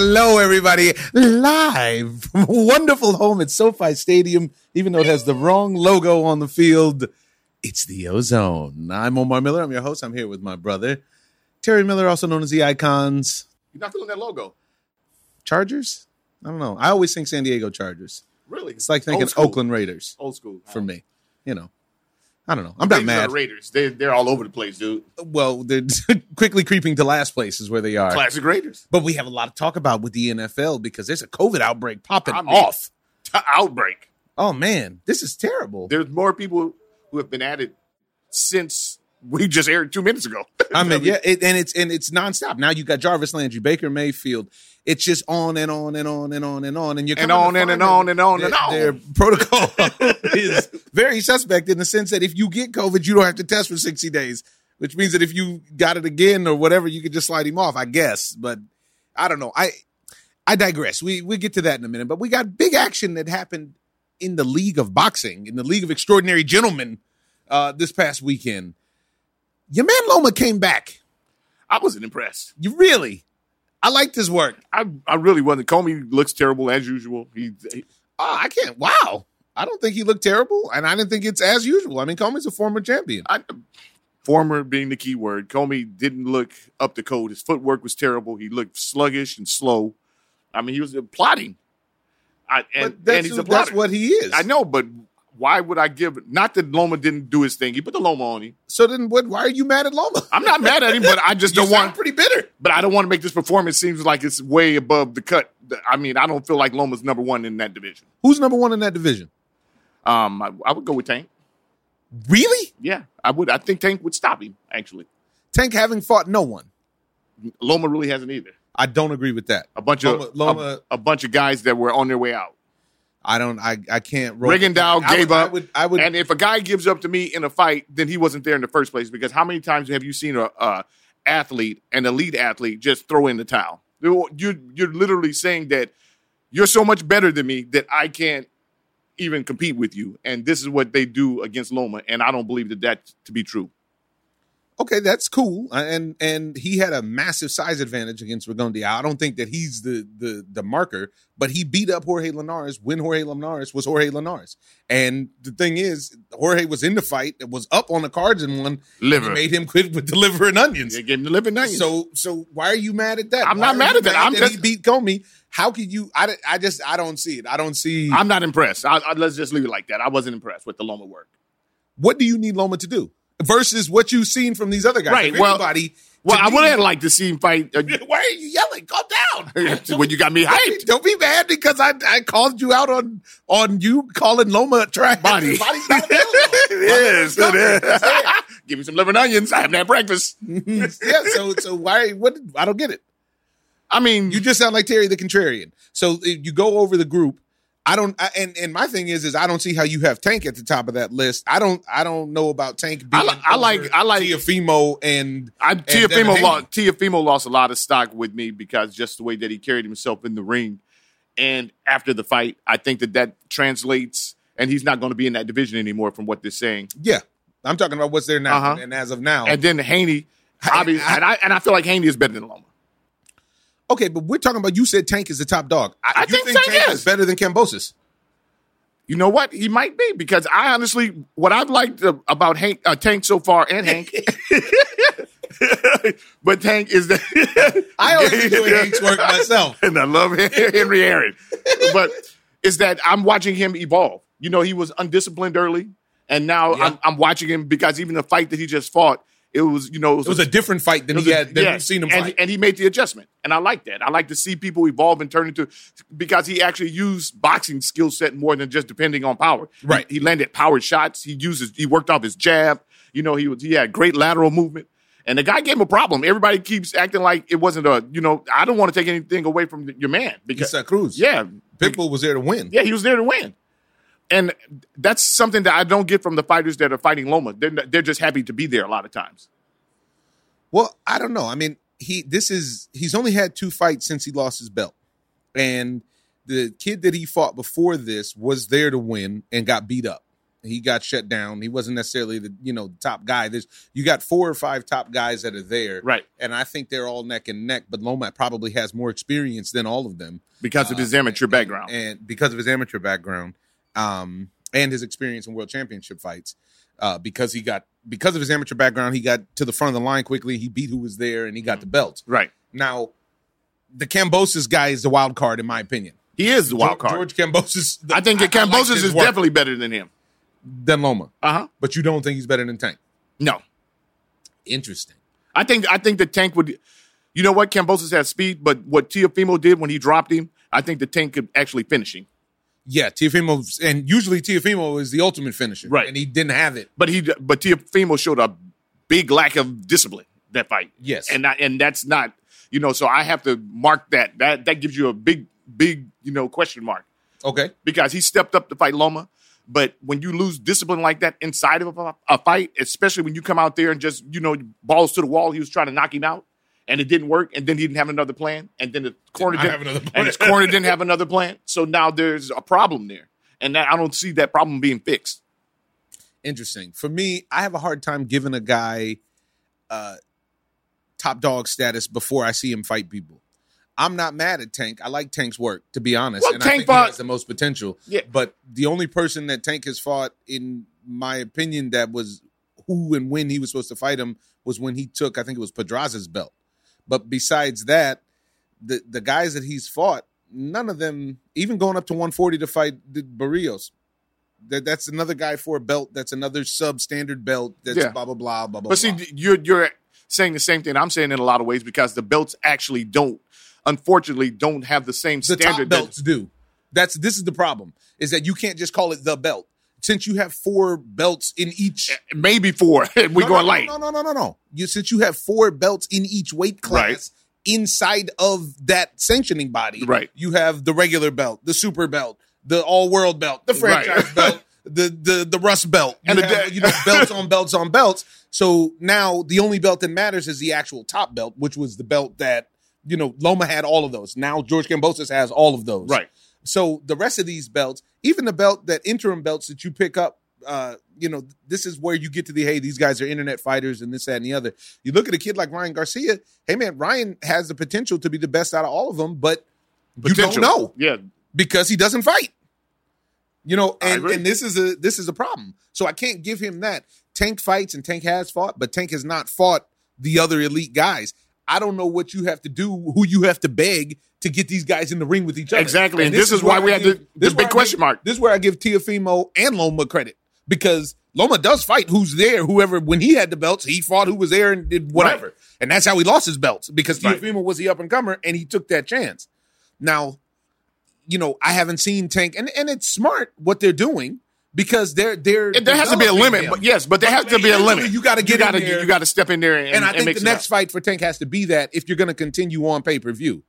Hello, everybody. Live from a wonderful home at SoFi Stadium, even though it has the wrong logo on the field. It's the O-Zone. I'm Omar Miller. I'm your host. I'm here with my brother, Terry Miller, also known as the Icons. You're not feeling that logo. Chargers? I don't know. I always think San Diego Chargers. Really? It's like thinking Oakland Raiders Old school. for me. You know, I don't know. I'm not Raiders mad. Raiders. They, they're all over the place, dude. Well, they're quickly creeping to last place is where they are. Classic Raiders. But we have a lot to talk about with the NFL because there's a COVID outbreak popping I mean- off. T- outbreak. Oh man, this is terrible. There's more people who have been added since we just aired two minutes ago. I mean, yeah, it, and it's and it's nonstop. Now you got Jarvis Landry, Baker Mayfield. It's just on and on and on and on and on, and you're And on and and on and on and on. Their protocol is very suspect in the sense that if you get COVID, you don't have to test for sixty days, which means that if you got it again or whatever, you could just slide him off. I guess, but I don't know. I I digress. We we get to that in a minute, but we got big action that happened in the League of Boxing, in the League of Extraordinary Gentlemen, uh, this past weekend. Your man Loma came back. I wasn't impressed. You really? I liked his work. I, I really wasn't. Commey looks terrible as usual. He, he Oh, I can't. Wow. I don't think he looked terrible, and I didn't think it's as usual. I mean, Commey's a former champion. I, former being the key word. Commey didn't look up to code. His footwork was terrible. He looked sluggish and slow. I mean, he was plotting. I, and, but that's, and he's a that's what he is. I know, but why would I give? Not that Loma didn't do his thing. He put the Loma on him. So then, what? Why are you mad at Loma? I'm not mad at him, but I just don't want. pretty bitter. But I don't want to make this performance seems like it's way above the cut. I mean, I don't feel like Loma's number one in that division. Who's number one in that division? Um, I, I would go with Tank. Really? Yeah, I would. I think Tank would stop him. Actually, Tank having fought no one. Loma really hasn't either. I don't agree with that. A bunch Loma- of Loma- a, a bunch of guys that were on their way out. I don't. I. I can't. roll- Rigondeaux I would- gave I up. would. I would. And if a guy gives up to me in a fight, then he wasn't there in the first place. Because how many times have you seen a, a athlete, an elite athlete, just throw in the towel? You're you're literally saying that you're so much better than me that I can't even compete with you. And this is what they do against Loma, and I don't believe that that to be true. Okay, that's cool. And and he had a massive size advantage against Rigondeaux. I don't think that he's the the the marker, but he beat up Jorge Linares when Jorge Linares was Jorge Linares. And the thing is, Jorge was in the fight, it was up on the cards and one. Liver. Made him quit with the liver and onions. They gave him the living onions. So so why are you mad at that? I'm Why not mad at that. I'm he just- beat Commey. How could you? I, I just I don't see it. I don't see. I'm not impressed. I, I, let's just leave it like that. I wasn't impressed with the Loma work. what do you need Loma to do versus what you've seen from these other guys? Right, If well- anybody Well, I be- would have liked to see him fight. Uh, Why are you yelling? Calm down. when you got me hyped. Don't be mad because I, I called you out on on you calling Loma trash. Body. Body's not it is. It is. Give me some liver and onions. I haven't had breakfast. yeah. So so why? What? I don't get it. I mean, You just sound like Terry the contrarian. So you go over the group. I don't, I, and and my thing is, is I don't see how you have Tank at the top of that list. I don't, I don't know about Tank. I Being li- I like- I like- Teofimo and I, and Teofimo, lost, Teofimo lost a lot of stock with me because just the way that he carried himself in the ring. And after the fight, I think that that translates, and he's not going to be in that division anymore from what they're saying. Yeah, I'm talking about what's there now Uh-huh. and as of now. And then Haney, obviously, I- and, I, and I feel like Haney is better than Loma. Okay, but we're talking about you said Tank is the top dog. I you think Tank is. better than Kambosos. You know what? He might be because I honestly, what I've liked about Hank, uh, Tank so far, and Hank, but Tank is that I always enjoy Hank's work myself. and I love Henry Aaron, but is that I'm watching him evolve. You know, he was undisciplined early, and now Yeah. I'm, I'm watching him because even the fight that he just fought, it was you know It was a different fight than it was he a- had than yeah, we've seen him and, fight. and he made the adjustment, and I like that. I like to see people evolve and turn into because he actually used boxing skill set more than just depending on power. Right. He, landed power shots. He uses. He worked off his jab. You know, he was. He had great lateral movement. And the guy gave him a problem. Everybody keeps acting like it wasn't a, you know, I don't want to take anything away from your man because, Cruz. yeah, Pitbull was there to win. yeah, he was there to win. And that's something that I don't get from the fighters that are fighting Loma. They're, they're just happy to be there a lot of times. Well, I don't know. I mean, he this is he's only had two fights since he lost his belt. And the kid that he fought before this was there to win and got beat up. He got shut down. He wasn't necessarily the you know top guy. There's you got four or five top guys that are there, Right. And I think they're all neck and neck. But Lomax probably has more experience than all of them Because of his um, amateur background. and because of his amateur background, um, and his experience in world championship fights. Uh, because he got because of his amateur background, he got to the front of the line quickly. He beat who was there, and he got the belt. right. Now, the Kambosos guy is the wild card, in my opinion. He is the wild card. George Kambosos. I think that like Kambosos is work definitely better than him. than Loma, Uh huh. but you don't think he's better than Tank. No. Interesting. I think I think the tank would. You know what? Kambosos has speed, but what Teofimo did when he dropped him, I think the tank could actually finish him. Yeah, Teofimo, and usually Teofimo is the ultimate finisher, Right. And he didn't have it. But he, but Teofimo showed a big lack of discipline that fight. Yes. and not, and that's not, you know. So I have to mark that. That that gives you a big, big, you know, question mark Okay. because he stepped up to fight Loma. But when you lose discipline like that inside of a, a fight, especially when you come out there and just you know balls to the wall, he was trying to knock him out, and it didn't work, and then he didn't have another plan, and then the corner not didn't have another plan. and his corner didn't have another plan. So now there's a problem there, and that, I don't see that problem being fixed. Interesting. For me, I have a hard time giving a guy uh, top dog status before I see him fight people. I'm not mad at Tank. I like Tank's work, to be honest, Well, and Tank I think fought- he has the most potential. Yeah. But the only person that Tank has fought, in my opinion, that was who and when he was supposed to fight him was when he took, I think it was Pedraza's belt. But besides that, the the guys that he's fought, none of them, even going up to 140 to fight the Barrios, that that's another guy for a belt. That's another substandard belt. That's Yeah. blah blah blah blah blah. But see, blah. you're you're saying the same thing I'm saying in a lot of ways because the belts actually don't, unfortunately, don't have the same the top standard. that- belts do. That's this is the problem. Is that you can't just call it the belt since you have four belts in each. Eh, maybe four. we No, going no, light. No, no, no, no, no. You since you have four belts in each weight class inside of that sanctioning body. Right. You have the regular belt, the super belt, the all world belt, the franchise Right. belt, the the the rust belt, And you the- have, you know belts on belts on belts. So now the only belt that matters is the actual top belt, which was the belt that you know Loma had all of those. Now George Kambosos has all of those. Right. So the rest of these belts, even the belt that interim belts that you pick up, uh, you know, this is where you get to the hey, these guys are internet fighters and this, that, and the other. You look at a kid like Ryan Garcia. Hey, man, Ryan has the potential to be the best out of all of them, but you don't know Yeah. because he doesn't fight. You know, and, and this is a this is a problem. So I can't give him that. Tank fights and Tank has fought, but Tank has not fought the other elite guys. I don't know what you have to do, who you have to beg to get these guys in the ring with each other. Exactly, and this is why we I had give- the this is big question give- mark. This is where I give Teofimo and Loma credit because Loma does fight who's there. Whoever when he had the belts, he fought who was there and did whatever, Right. and that's how he lost his belts because Right. Teofimo was the up and comer and he took that chance. Now, you know, I haven't seen Tank, and and it's smart what they're doing because they're they're And there has to be a limit, but yes, but there has to be a limit. You got to get you gotta. You got to step in there and, and I think mix the next fight for Tank has to be that if you're going to continue on pay per view,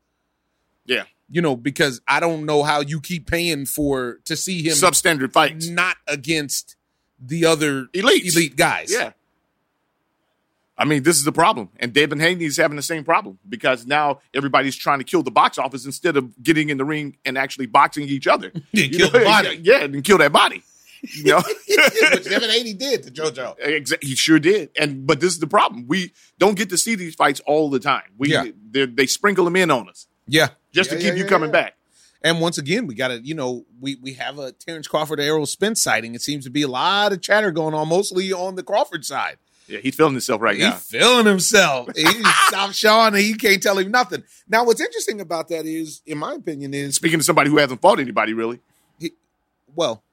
yeah, you know, because I don't know how you keep paying for to see him substandard fights. not against the other elite elite guys. Yeah. I mean, this is the problem. And Devin Haney is having the same problem because now everybody's trying to kill the box office instead of getting in the ring and actually boxing each other. Yeah, kill know, the body. Yeah, and kill that body. You know? which Devin Haney did to JoJo. He sure did. And but this is the problem. We don't get to see these fights all the time. We Yeah. they sprinkle them in on us Yeah, just Yeah, to keep you coming back. And once again, we got to, you know, we we have a Terrence Crawford Errol Spence sighting. It seems to be a lot of chatter going on, mostly on the Crawford side. Yeah, he's feeling himself right He's now. He's feeling himself. He stopped Shawn and he can't tell him nothing. Now, what's interesting about that is, in my opinion, is Speaking to somebody who hasn't fought anybody really. He, well,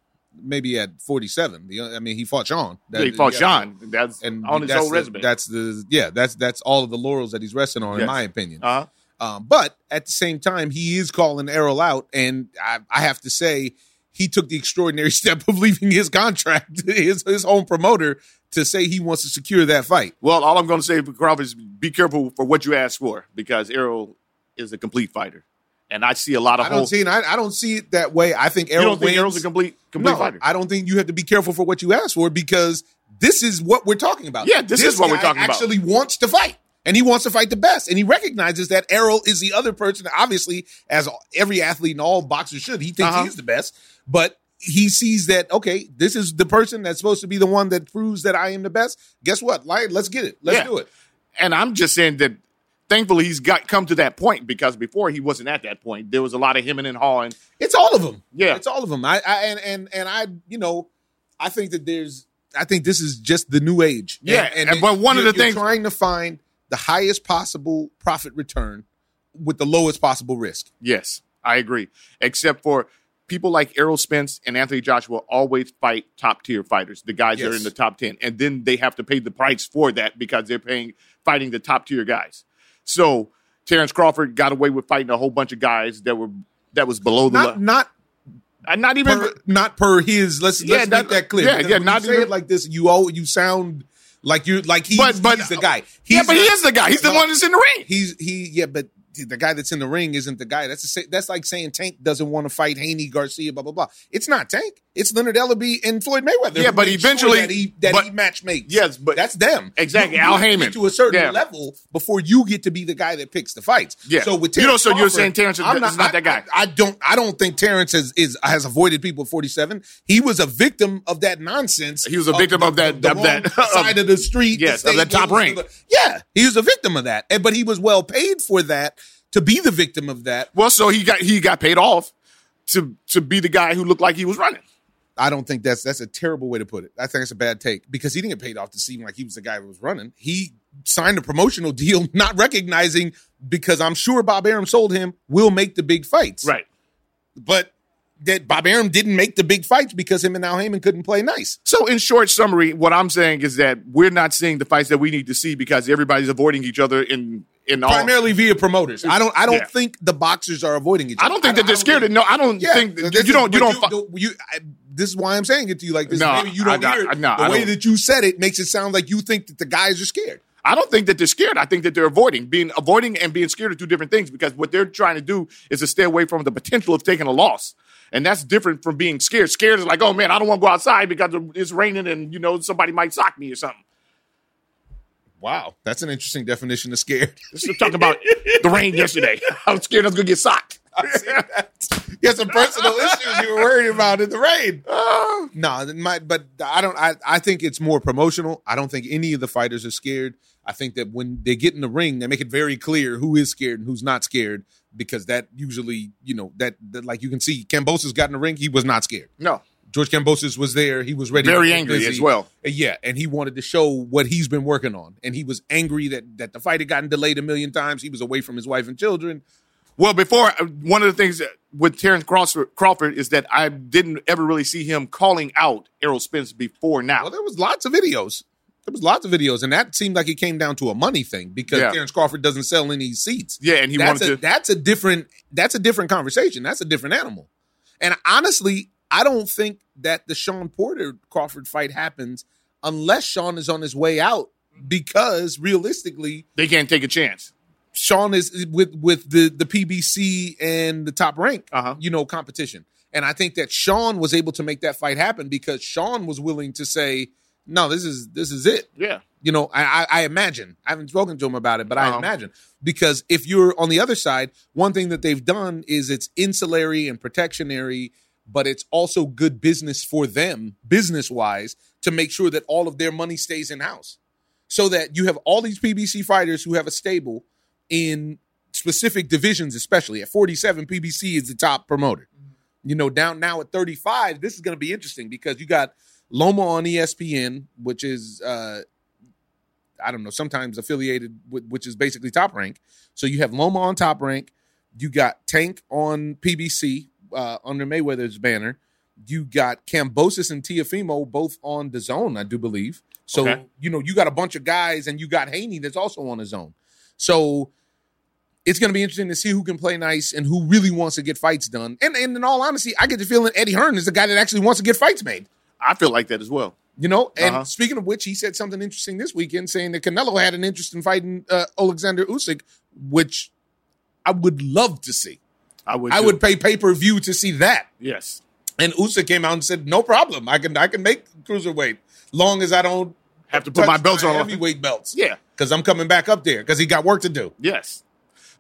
maybe at 47. The- I mean, he fought Shawn. Yeah, he fought yeah. Shawn. That's And on his that's whole the, resume. That's the yeah. That's that's all of the laurels that he's resting on, in my opinion. uh-huh. Um, but at the same time, he is calling Errol out, and I, I have to say, he took the extraordinary step of leaving his contract, his his home promoter, to say he wants to secure that fight. Well, all I'm going to say for Crawford is be careful for what you ask for because Errol is a complete fighter, and I see a lot of I don't holes. see it. I, I don't see it that way. I think you Errol don't think wins. Errol's a complete complete no, fighter? I don't think you have to be careful for what you ask for because this is what we're talking about. Yeah, this is what we're talking about. Actually, wants to fight, and he wants to fight the best, and he recognizes that Errol is the other person. Obviously, as every athlete and all boxers should, he thinks Uh-huh. he's the best, but he sees that okay, this is the person that's supposed to be the one that proves that I am the best. Guess what? Like, let's get it. Let's Yeah. do it. And I'm just saying that thankfully he's got come to that point because before he wasn't at that point. There was a lot of him and hawing. It's all of them. Yeah. it's all of them. I, I and and and I, you know, I think that there's. I think this is just the new age. Yeah, and- but one of the things- trying to find the highest possible profit return with the lowest possible risk. Yes, I agree. Except for people like Errol Spence and Anthony Joshua always fight top tier fighters, the guys that are in the top 10. And then they have to pay the price for that because they're paying fighting the top tier guys. So Terrence Crawford got away with fighting a whole bunch of guys that were that was below the Not level. not Not even per, not per his. Let's Yeah, let's that- make that clear. yeah, yeah, not even- it like this. You all you sound like you like he's, But- but- he's the guy. Yeah, He's but he is the guy. He's the one that's in the ring. He's he yeah, but the guy that's in the ring isn't the guy. That's the sa- that's like saying Tank doesn't want to fight Haney Garcia. Blah blah blah. It's not Tank. It's Leonard Ellerbe and Floyd Mayweather. Yeah, but make sure eventually- that he that but- he match makes. Yes, but- that's them Exactly, You- Al Haymon. to a certain Yeah. level before you get to be the guy that picks the fights. Yeah. So with You know, Terrence so you're saying Terrence is- I'm is not I- that guy. I, I don't. I don't think Terrence has is has avoided people at 47. He was a victim of that nonsense. He was a victim of that- the of that- wrong side of the street. Yes, the of that top rank. the- Yeah, he was a victim of that, and but he was well paid for that to be the victim of that. Well, so he got he got paid off to to be the guy who looked like he was running. I don't think that's that's a terrible way to put it. I think it's a bad take because he didn't get paid off to seem like he was the guy who was running. He signed a promotional deal, not recognizing because I'm sure Bob Arum sold him will make the big fights. Right. But that Bob Arum didn't make the big fights because him and Al Haymon couldn't play nice. So, in short summary, what I'm saying is that we're not seeing the fights that we need to see because everybody's avoiding each other in in all. Primarily via promoters. I don't I don't Yeah. think the boxers are avoiding each other. I don't think that they're scared. of No, I don't Yeah, think you don't. You don't. you, I, this is why I'm saying it to you like this. No, Maybe you don't I- hear it. I- no, the way that you said it makes it sound like you think that the guys are scared. I don't think that they're scared. I think that they're avoiding. Being avoiding and being scared are two different things because what they're trying to do is to stay away from the potential of taking a loss. And that's different from being scared. Scared is like, oh man, I don't want to go outside because it's raining and you know somebody might sock me or something. Wow, that's an interesting definition of scared. Let's talk about the rain yesterday. I was scared I was gonna get socked. you had some personal issues you were worried about in the rain. no, my, but I don't. I, I think it's more promotional. I don't think any of the fighters are scared. I think that when they get in the ring, they make it very clear who is scared and who's not scared because that usually, you know, that, that like you can see, Kambosos got in the ring, he was not scared. No. George Kambosos was there. He was ready. Very angry busy. as well. Uh, Yeah, and he wanted to show what he's been working on, and he was angry that that the fight had gotten delayed a million times. He was away from his wife and children. Well, before uh, one of the things with Terrence Crawford, Crawford is that I didn't ever really see him calling out Errol Spence before now. Well, there was lots of videos. There was lots of videos, and that seemed like it came down to a money thing because Yeah. Terrence Crawford doesn't sell any seats. Yeah, and he that's wanted a, to- That's a different. That's a different conversation. That's a different animal. And honestly, I don't think that the Shawn Porter Crawford fight happens unless Shawn is on his way out because realistically, they can't take a chance. Shawn is with with the the PBC and the top rank, Uh-huh. you know, competition. And I think that Shawn was able to make that fight happen because Shawn was willing to say, "No, this is this is it." Yeah. You know, I, I, I imagine. I haven't spoken to him about it, but I Uh-huh. imagine because if you're on the other side, one thing that they've done is it's insulary and protectionary, but it's also good business for them, business wise, to make sure that all of their money stays in house, so that you have all these PBC fighters who have a stable in specific divisions, especially at 47, PBC is the top promoter. You know, down now at 35, this is going to be interesting because you got Loma on ESPN, which is uh I don't know, sometimes affiliated with which is basically top rank. So you have Loma on top rank, you got Tank on PBC uh under Mayweather's banner. You got Kambosos and Teofimo both on the zone, I do believe. So Okay. you know, you got a bunch of guys and you got Haney that's also on the zone. So it's going to be interesting to see who can play nice and who really wants to get fights done. And, and in all honesty, I get the feeling Eddie Hearn is the guy that actually wants to get fights made. I feel like that as well. You know, and Uh-huh. speaking of which, he said something interesting this weekend, saying that Canelo had an interest in fighting uh, Alexander Usyk, which I would love to see. I would. I too. would pay pay per view to see that. Yes. And Usyk came out and said, "No problem, I can I can make cruiserweight, long as I don't Have to put my belts on. heavyweight belts. Yeah. Because I'm coming back up there because he got work to do. Yes.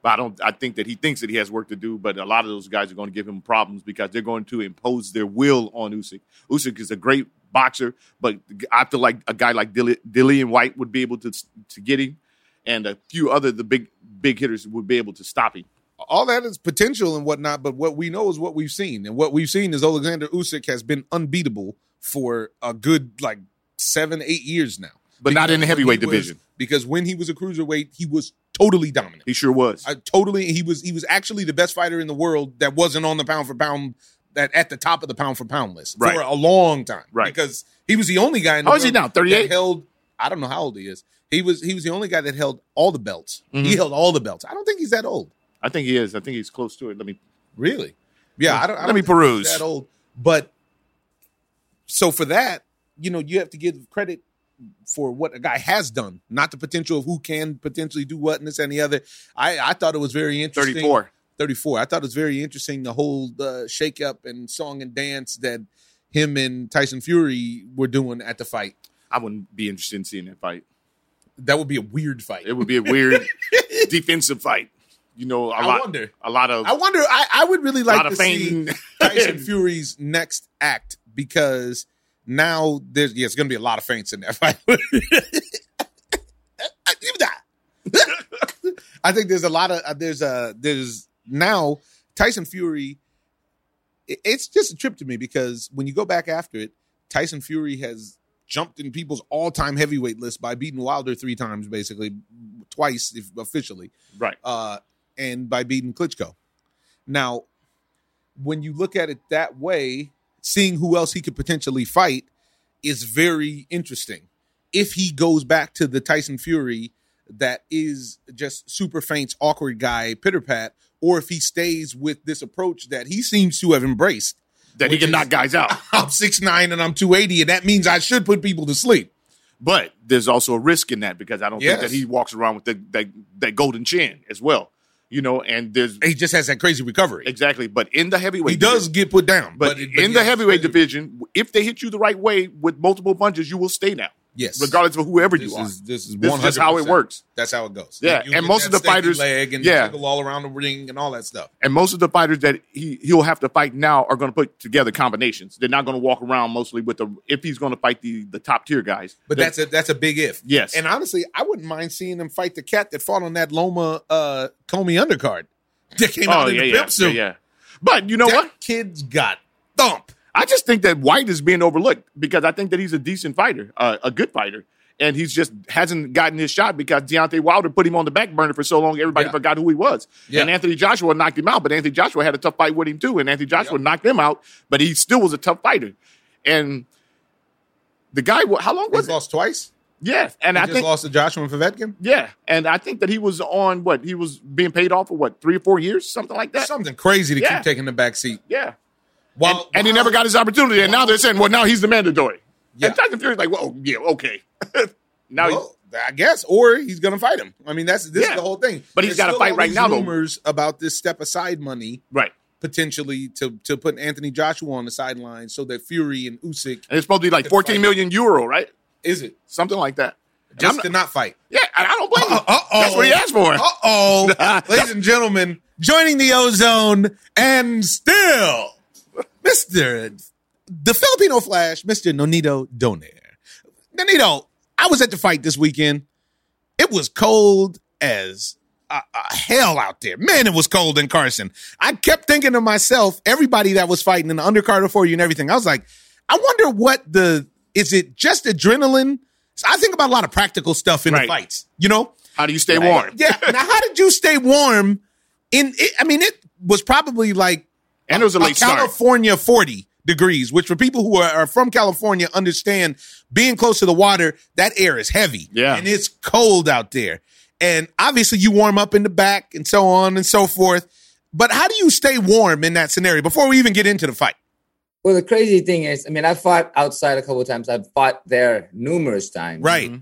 But I don't. I think that he thinks that he has work to do. But a lot of those guys are going to give him problems because they're going to impose their will on Usyk. Usyk is a great boxer, but I feel like a guy like Dill- Dillian Whyte would be able to to get him, and a few other the big big hitters would be able to stop him. all that is potential and whatnot, but what we know is what we've seen. And what we've seen is Alexander Usyk has been unbeatable for a good like seven, eight years now. But not in the heavyweight he was- division. because when he was a cruiserweight, he was totally dominant. He sure was. I totally he was he was actually the best fighter in the world that wasn't on the pound for pound that at the top of the pound for pound list Right. for a long time. Right. Because he was the only guy in the How is he now? 38? that held I don't know how old he is. He was he was the only guy that held all the belts. Mhm. He held all the belts. I don't think he's that old. I think he is. I think he's close to it. Let me. Really? Yeah, I don't. I Let don't me think he's peruse. That old, but so for that, you know, you have to give credit for what a guy has done, not the potential of who can potentially do what and this and the other. I I thought it was very interesting. 34. 34. I thought it was very interesting the whole uh, shake up and song and dance that him and Tyson Fury were doing at the fight. I wouldn't be interested in seeing that fight. That would be a weird fight. It would be a weird defensive fight. You know, a I lot. wonder. A lot of. I wonder. I, I would really like to see. Tyson Fury's next act because now there's yeah, it's going to be a lot of feints in that fight. Give that. I think there's a lot of uh, there's a there's now Tyson Fury. it- It's just a trip to me because when you go back after it, Tyson Fury has jumped in people's all-time heavyweight list by beating Wilder three times, basically twice if officially right. uh, and by beating Klitschko. Now, when you look at it that way, seeing who else he could potentially fight is very interesting. If he goes back to the Tyson Fury that is just super faint, awkward guy, pitter pat, or if he stays with this approach that he seems to have embraced. That he can is- knock guys out. I'm six nine and I'm two eighty, and that means I should put people to sleep. But there's also a risk in that because I don't Yes. think that he walks around with the, that that golden chin as well. You know, and there's He just has that crazy recovery. exactly. But in the heavyweight, He does division- get put down, But, but, in the heavyweight division, if they hit you the right way with multiple punches, you will stay now, yes, regardless of whoever this you are. is this is This is just how it works. That's how it goes. Yeah, You and get most of the fighters- leg and yeah. all around the ring and all that stuff. And most of the fighters that he he'll have to fight now are going to put together combinations. They're not going to walk around mostly with the if he's going to fight the the top tier guys. But then- that's a that's a big if. Yes. And honestly, I wouldn't mind seeing him fight the cat that fought on that Loma uh Commey undercard that came out oh in yeah the yeah, pimp yeah suit. yeah. But you know that what? kid's got thump. I just think that Whyte is being overlooked because I think that he's a decent fighter, uh, a good fighter. And he's just hasn't gotten his shot because Deontay Wilder put him on the back burner for so long, everybody Yeah. forgot who he was. Yeah. And Anthony Joshua knocked him out, but Anthony Joshua had a tough fight with him too. And Anthony Joshua Yep. knocked him out, but he still was a tough fighter. And the guy, how long was He's it? lost twice. Yes, and He I just think lost to Joshua Povetkin. yeah, and I think that he was on what he was being paid off for what three or four years, something like that. Something crazy to Yeah. keep taking the back seat. Yeah, and, While, and he never got his opportunity, and now they're saying, well, now he's the mandatory. Yeah. And Tyson Fury's like, well, yeah, okay. now, Well, I guess, or he's gonna fight him. I mean, that's this Yeah. is the whole thing. But he's There's gotta fight right now, though. Rumors about this step aside money right, potentially to to put Anthony Joshua on the sideline so that Fury and Usyk and it's supposed to be like Good 14 fight. million euro, right? is it Something like that. Just to not- fight? yeah, and I don't blame him. Uh-oh. That's what he asked for. Uh oh, ladies and gentlemen, joining the O-Zone and still, Mister the Filipino Flash, Mister Nonito Donaire. Nonito, I was at the fight this weekend. It was cold as uh, uh, hell out there. Man, it was cold in Carson. I kept thinking to myself, everybody that was fighting in the undercard for you and everything. I was like, I wonder what the is it just adrenaline? So I think about a lot of practical stuff in Right. the fights. You know, How do you stay warm? yeah. Now, how did you stay warm? In it, I mean, it was probably like And it was a late start. California forty degrees, which for people who are, are from California understand being close to the water, that air is heavy. Yeah. and it's cold out there. And obviously, you warm up in the back and so on and so forth. But how do you stay warm in that scenario before we even get into the fight? Well, the crazy thing is, I mean, I fought outside a couple of times. I've fought there numerous times. Right.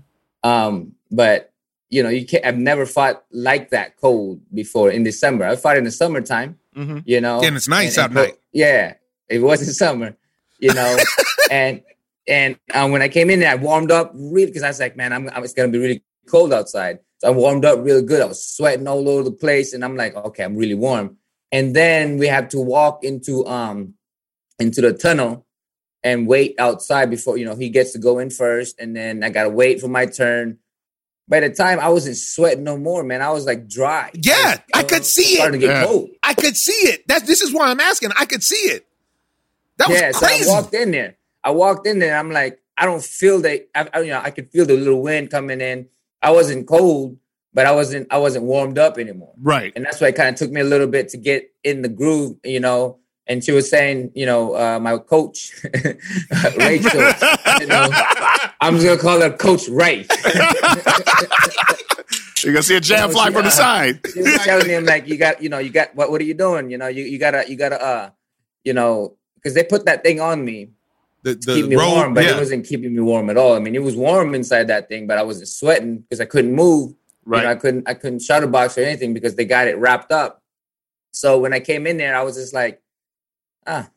Um, but you know, you can't. I've never fought like that cold before in December. I fought in the summertime. Mhm. You know, And it's nice out and- night. Yeah, it wasn't summer. You know, and and um, when I came in, there, I warmed up really because I was like, man, I'm, I'm it's gonna be really cold outside. So I warmed up real good. I was sweating all over the place, and I'm like, okay, I'm really warm. And then we have to walk into um into the tunnel and wait outside before you know he gets to go in first, and then I gotta wait for my turn. By the time I wasn't sweating no more, man, I was like dry. Yeah, I, was- could um, see starting it. to get Yeah. cold. I could see it. That's this is why I'm asking. I could see it. That was yeah, crazy. so I walked in there. I walked in there. I'm like, I don't feel the, I, I- you know, I could feel the little wind coming in. I wasn't cold, but I wasn't, I wasn't warmed up anymore. Right. And that's why it kind of took me a little bit to get in the groove, you know. And she was saying, you know, uh, my coach, Rachel, you know, I'm just gonna call her Coach Ray. You're gonna see a jab No, fly she- from the uh, side. She was telling him like, you got, you know, you got, what, what are you doing? You know, you, you gotta, you gotta, uh, you know, because they put that thing on me the to keep me robe, warm, but yeah. it wasn't keeping me warm at all. I mean, it was warm inside that thing, but I wasn't sweating because I couldn't move. You know, I couldn't, I couldn't shutter box or anything because they got it wrapped up. So when I came in there, I was just like, ah,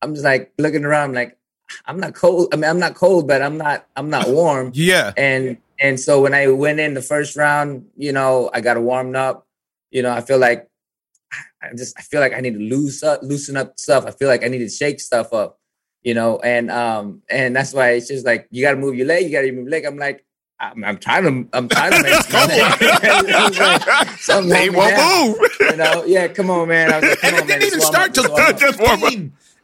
I'm just like looking around, like I'm not cold. I mean, I'm not cold, but I'm not, I'm not warm. yeah. And and so when I went in the first round, you know, I got warmed up. You know, I feel like I just I feel like I need to loose up, loosen up stuff. I feel like I need to shake stuff up. You know, and um and that's why it's just like you got to move your leg, you got to move your leg. I'm like. I'm, I'm trying to. I'm trying to make Come on. Something They won't down. move. You know, yeah. Come on, man. I was like, come And on, it didn't even start till just warm up. Just warm up.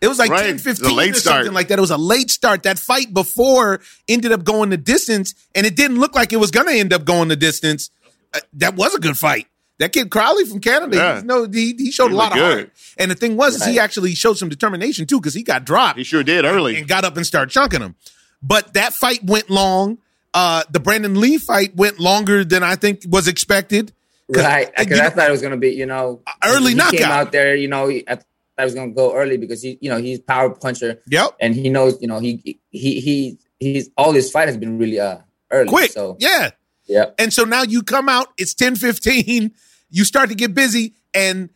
It was like Right. 10, 15 late or something start. like that. It was a late start. That fight before ended up going the distance, and it didn't look like it was going to end up going the distance. Uh, that was a good fight. That kid Crowley from Canada, Yeah. you know, he, he showed He a lot of looked heart. And the thing was, is he actually showed some determination too, because he got dropped He sure did early. and got up and started chunking him. But that fight went long. Uh, the Brandon Lee fight went longer than I think was expected. Right, because I thought it was going to be, you know, Early he came knockout. out there. You know, I thought I was going to go early because he, you know, he's power puncher Yep. and he knows, you know, he he he he's all his fight has been really uh early. Quick. So Yeah. yeah, And so now you come out, it's 10 15, you start to get busy. And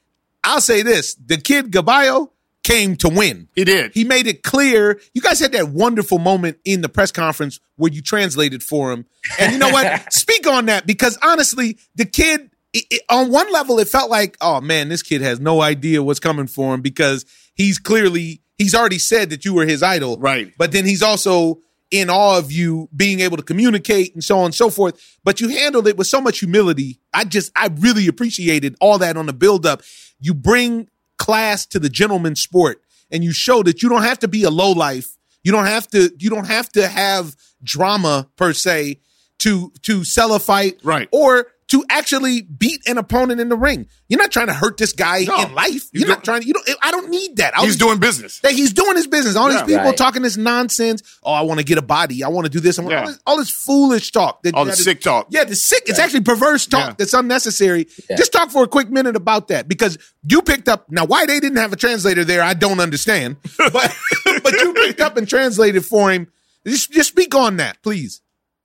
I'll say this the kid Gaballo came to win. He did. He made it clear. You guys had that wonderful moment in the press conference where you translated for him. And you know what? Speak on that because honestly, the kid, it, it- on one level, it felt like, oh man, this kid has no idea what's coming for him because he's clearly, he's already said that you were his idol. Right. But then he's also in awe of you being able to communicate and so on and so forth. But you handled it with so much humility. I just, I really appreciated all that on the build up. You bring class to the gentleman sport and you show that you don't have to be a low life. You don't have to, you don't have to have drama per se to, to sell a fight. Right. Or to actually beat an opponent in the ring. You're not trying to hurt this guy No. in life. You You're not don't- trying to, you don't, I don't need that. I He's was- doing business. that he's doing his business. All Yeah. these people Right. talking this nonsense. Oh, I want to get a body. I want to do this. I want Yeah. all, this, all this foolish talk. That, All the that is- sick talk. Yeah, the sick. It's actually perverse talk Yeah. that's unnecessary. Yeah. Just talk for a quick minute about that because you picked up. Now, why they didn't have a translator there, I don't understand. But but you picked up and translated for him. Just, just speak on that, please.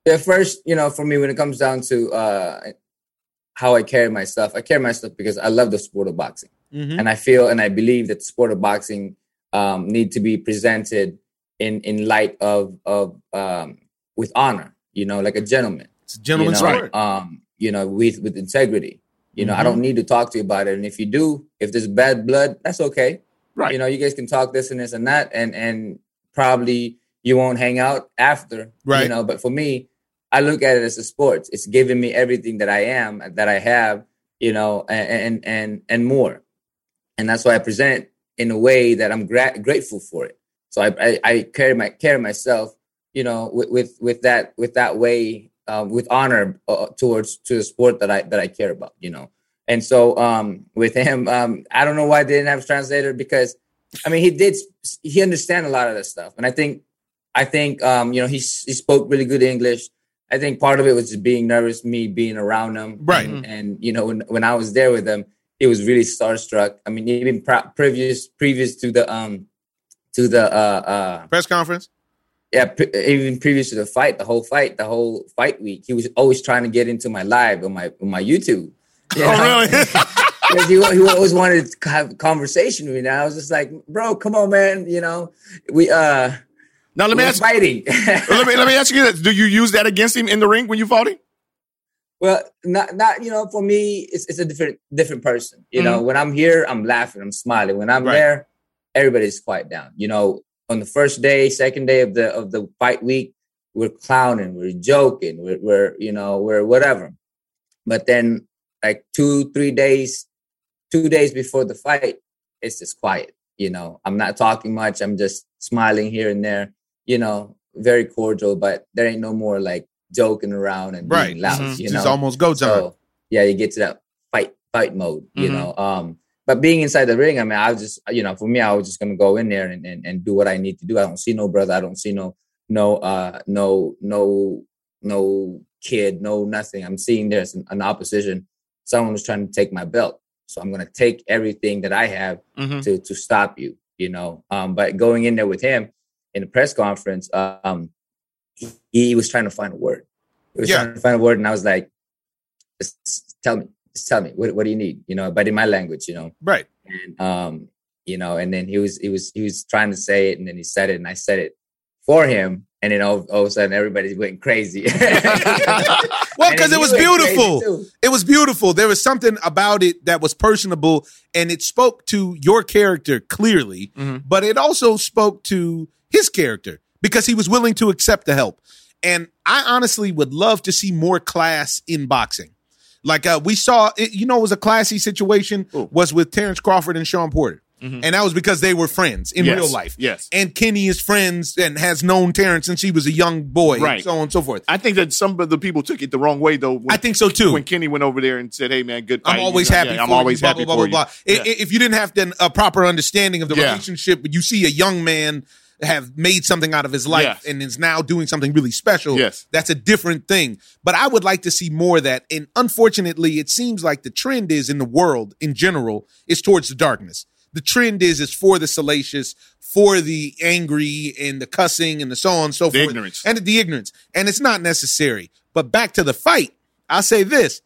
at first, you know, for me, when it comes down to uh how I carry my stuff, I carry my stuff because I love the sport of boxing. Mhm. and I feel and I believe that the sport of boxing um, need to be presented in in light of of um, with honor, you know, like a gentleman, It's a gentleman's you know, sport. um, you know, with with integrity. You know, I Mhm. don't need to talk to you about it, and if you do, if there's bad blood, that's okay. Right. You know, you guys can talk this and this and that, and and probably you won't hang out after, Right. You know, but for me, I look at it as a sport. It's giving me everything that I am, that I have, you know, and and and, more and that's why I present in a way that I'm gra- grateful for it. So I, I, I carry my carry myself, you know, with with, with that with that way, um, with honor uh, towards to the sport that I that I care about, you know. And so um, with him, um, I don't know why they didn't have a translator because, I mean, he did he understand a lot of that stuff, and I think I think um, you know he he spoke really good English. I think part of it was just being nervous, me being around him, Right. And, and you know, when when I was there with him, he was really starstruck. I mean, even pre- previous previous to the um to the uh uh Press conference. yeah pre- even previous to the fight, the whole fight, the whole fight week, he was always trying to get into my live on my on my YouTube. You know? Oh, really? Because he, he always wanted to have a conversation with me. And I was just like, bro, come on, man. You know, we uh now let me ask. fighting. let me let me ask you this: Do you use that against him in the ring when you fought him? Well, not not you know, for me, it's it's a different different person. You know, mm-hmm. when I'm here, I'm laughing, I'm smiling. When I'm Right. there, everybody's quiet down. You know, on the first day, second day of the of the fight week, we're clowning, we're joking, we're, we're you know, we're whatever. But then, like two, three days, two days before the fight, it's just quiet. You know, I'm not talking much. I'm just smiling here and there. You know, very cordial, but there ain't no more like joking around and Right. being loud. Mhm. You know, just almost go time. so yeah, you get to that fight fight mode, you Mhm. know. Um, but being inside the ring, I mean, I was just you know, for me, I was just gonna go in there and, and and do what I need to do. I don't see no brother. I don't see no no uh no no no kid, no nothing. I'm seeing there's an, an opposition. Someone was trying to take my belt, so I'm gonna take everything that I have Mhm. to to stop you, you know. Um, but going in there with him in the press conference, um, he, he was trying to find a word. He was Yeah. trying to find a word, and I was like, just, just tell me, just tell me, what, what do you need? You know, but in my language, you know. right. And um, you know, and then he was he was he was trying to say it, and then he said it, and I said it for him, and then all, all of a sudden everybody went crazy. Well, because it was he went crazy beautiful. It was beautiful. There was something about it that was personable and it spoke to your character clearly, Mhm. but it also spoke to his character because he was willing to accept the help. And I honestly would love to see more class in boxing. Like uh, we saw, it, you know, it was a classy situation Ooh. was with Terrence Crawford and Shawn Porter. Mhm. And that was because they were friends in Yes. real life. Yes. And Kenny is friends and has known Terrence since he was a young boy, Right. and so on and so forth. I think that some of the people took it the wrong way though. When, I think so too. when Kenny went over there and said, "Hey man, good." I'm fight," always you know, happy. yeah, I'm always you, happy blah, blah, blah, blah. Yeah. If you didn't have then a proper understanding of the Yeah. relationship, but you see a young man have made something out of his life Yes. and is now doing something really special, Yes. that's a different thing. But I would like to see more of that. And unfortunately, it seems like the trend is in the world in general is towards the darkness. The trend is is for the salacious, for the angry and the cussing and the so on and so The forth. ignorance. And the ignorance. And it's not necessary. But back to the fight, I'll say this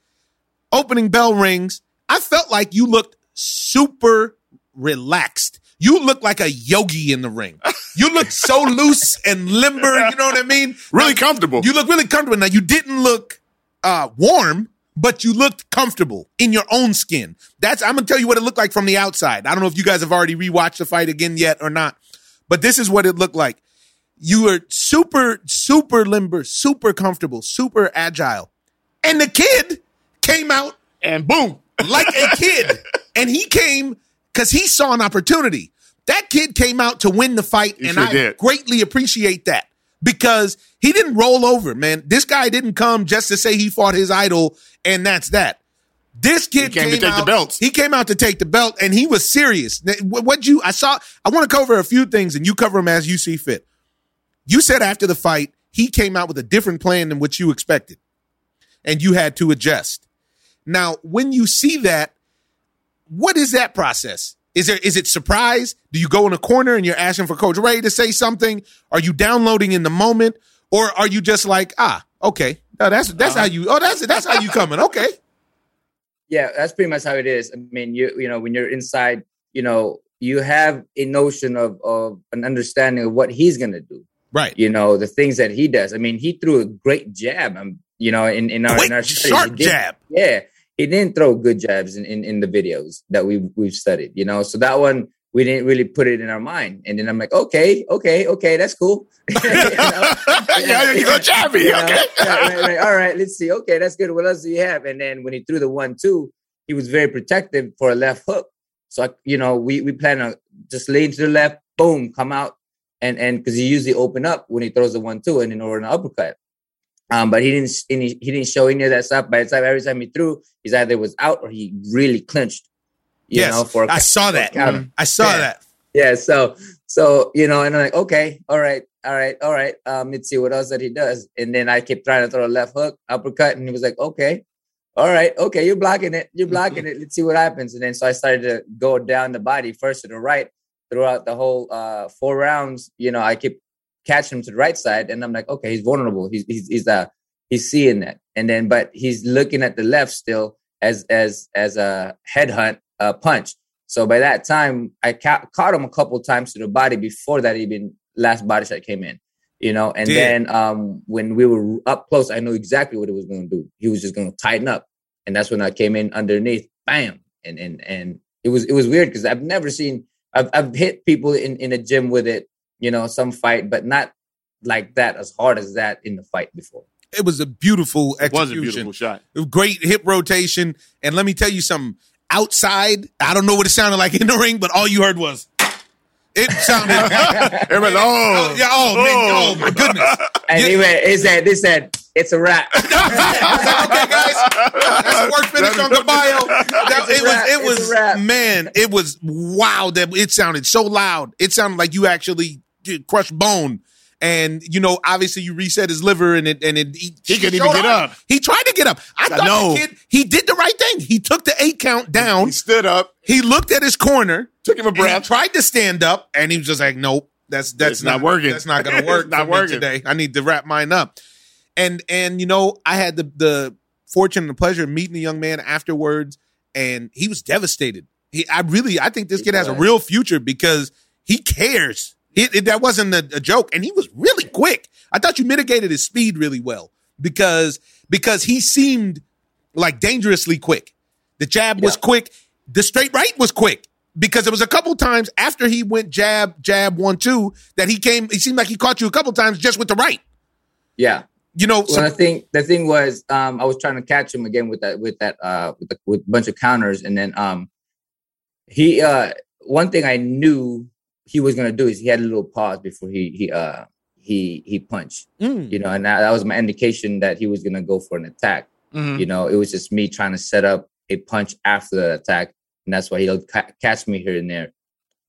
opening bell rings, I felt like you looked super relaxed. You look like a yogi in the ring. You look so loose and limber. You know what I mean? Really Like, comfortable. You look really comfortable. Now you didn't look uh, warm, but you looked comfortable in your own skin. That's I'm gonna tell you what it looked like from the outside. I don't know if you guys have already rewatched the fight again yet or not, but this is what it looked like. You were super, super limber, super comfortable, super agile, and the kid came out and boom. like a kid. And he came because he saw an opportunity. That kid came out to win the fight, He and sure I did. greatly appreciate that because he didn't roll over, man. This guy didn't come just to say he fought his idol, and that's that. This kid He came to take the out, belts. He came out to take the belt, and he was serious. What you? I saw. I want to cover a few things, and you cover them as you see fit. You said after the fight, he came out with a different plan than what you expected, and you had to adjust. Now, when you see that, what is that process? Is there is it surprise? Do you go in a corner and you're asking for Coach Ray to say something? Are you downloading in the moment, or are you just like, ah, okay, no, that's that's how you, oh, that's it, that's how you coming, okay, Yeah, that's pretty much how it is. I mean, you you know, when you're inside, you know, you have a notion of of an understanding of what he's gonna do. right, You know, the things that he does. I mean, he threw a great jab. Um, you know, in in our quick, in our studies. sharp did- jab, Yeah, he didn't throw good jabs in, in in the videos that we we've studied. You know, so that one we didn't really put it in our mind. And then I'm like, okay, okay, okay, that's cool. You know? yeah, you go Chappie. You? Okay. Yeah, right, right. All right, let's see. Okay, that's good. What else do you have? And then when he threw the one two, he was very protective for a left hook. So I, you know, we we plan on just lean to the left, boom, come out, and and because he usually open up when he throws the one two, and then or an uppercut. Um, but he didn't any, he didn't show any of that stuff. By the time every time he threw, he's either was out or he really clinched. You yes, know, for a I saw that, counter. I saw Yeah. that, Yeah, so so you know, and I'm like, okay, all right, all right, all right. Um, let's see what else that he does. And then I kept trying to throw a left hook, uppercut, and he was like, okay, all right, okay, you're blocking it, you're blocking it. Let's see what happens. And then so I started to go down the body first to the right throughout the whole uh four rounds. You know, I kept catching him to the right side, and I'm like, okay, he's vulnerable. He's he's he's uh he's seeing that, and then but he's looking at the left still as as as a headhunt uh, punch. So by that time, I ca- caught him a couple times to the body before that even last body shot came in. you know. And Did. then um, when we were up close, I knew exactly what he was going to do. He was just going to tighten up, and that's when I came in underneath, bam, and and and it was it was weird because I've never seen I've I've hit people in in a gym with it, you know, some fight, but not like that as hard as that in the fight before. It was a beautiful It was a beautiful shot. Great hip rotation. And let me tell you something. Outside, I don't know what it sounded like in the ring, but all you heard was it sounded. Everybody, oh. oh, yeah, oh, man, oh, oh my goodness. And Yeah. he went, he said, they said, it's a wrap. I was like, okay, guys, that's a work finish on the bio. That- It's a it was, it It's was, man, it was wow. That it sounded so loud. It sounded like you actually did crushed bone. And you know, obviously, you reset his liver, and it and it. He, He couldn't even get up. He tried to get up. I, I thought know. the kid he did the right thing. He took the eight count down. He stood up, He looked at his corner. took him a breath. tried to stand up, and he was just like, "Nope, that's that's It's not working. That's not going to work. It's not working. today. I need to wrap mine up." And and you know, I had the the fortune and the pleasure of meeting the young man afterwards, and he was devastated. He, I really, I think this kid has a real future because he cares. It, it- that wasn't a, a joke, and he was really quick. I thought you mitigated his speed really well because because he seemed like dangerously quick. The jab was quick. The straight right was quick because it was a couple times after he went jab, jab, one, two that he came. It seemed like he caught you a couple times just with the right. Yeah. You know, Well, so, the thing, the thing was, um, I was trying to catch him again with that, with that, uh, with, the, with a bunch of counters, and then, um, he, uh, one thing I knew he was gonna do is he had a little pause before he, he, uh, he, he punched, mm, you know, and that, that was my indication that he was gonna go for an attack. Mhm. You know, it was just me trying to set up a punch after the attack, and that's why he'll ca- catch me here and there,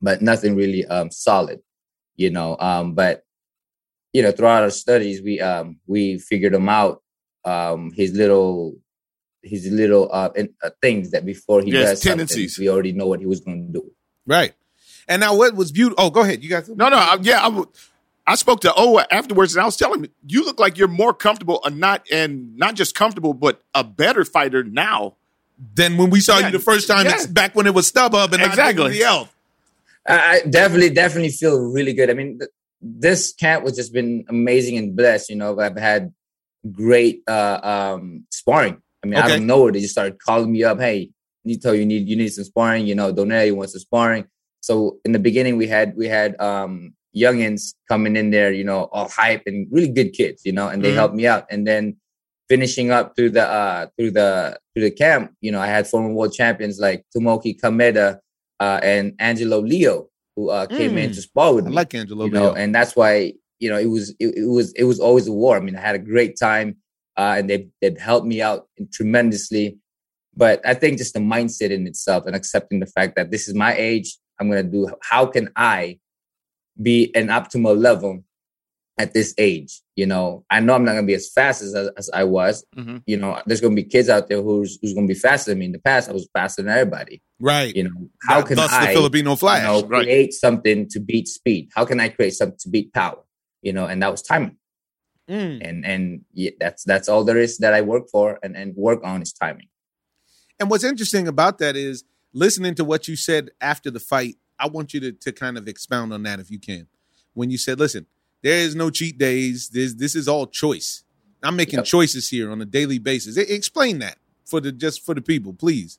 but nothing really um solid. You know, um, but you know, throughout our studies, we um we figured him out. Um, his little his little uh, in, uh things that before he Yes, does tendencies. we already know what he was going to do. right. And now what was beautiful? Oh, go ahead. You guys. No, no, I, yeah, I spoke to Owa afterwards, and I was telling him, you look like you're more comfortable, and not and not just comfortable, but a better fighter now. than when we saw Yeah, you the first time, yeah. back when it was StubHub and not Exactly. Dignity Health. I, I definitely, definitely feel really good. I mean, th- this camp has just been amazing and blessed. You know, I've had great uh, um, sparring. I mean, I don't know. where They just started calling me up. Hey, Nito, you need you need some sparring. You know, Donelli wants some sparring. So in the beginning, we had we had um, youngins coming in there. You know, all hype and really good kids. You know, and they Mhm. helped me out. And then finishing up through the uh, through the through the camp, you know, I had former world champions like Tomoki Kameda uh, and Angelo Leo who uh, came in Mm. to spar with I me. like Angelo. you know, Leo. and that's why you know it was it, it was it was always a war. I mean, I had a great time, uh, and they they've helped me out tremendously. But I think just the mindset in itself and accepting the fact that this is my age, I'm gonna do. How can I be an optimal level at this age? You know, I know I'm not gonna be as fast as as I was. Mhm. You know, there's gonna be kids out there who's who's gonna be faster than me. In the past, I was faster than everybody. right. You know, how Thus can the I? Filipino Flash? you know, right. create something to beat speed. How can I create something to beat power? You know, and that was timing. Mm. And and yeah, that's that's all there is that I work for and and work on is timing. And what's interesting about that is listening to what you said after the fight. I want you to, to kind of expound on that if you can. When you said, listen, there is no cheat days. This this is all choice. I'm making Yep. choices here on a daily basis. Explain that for the just for the people, please.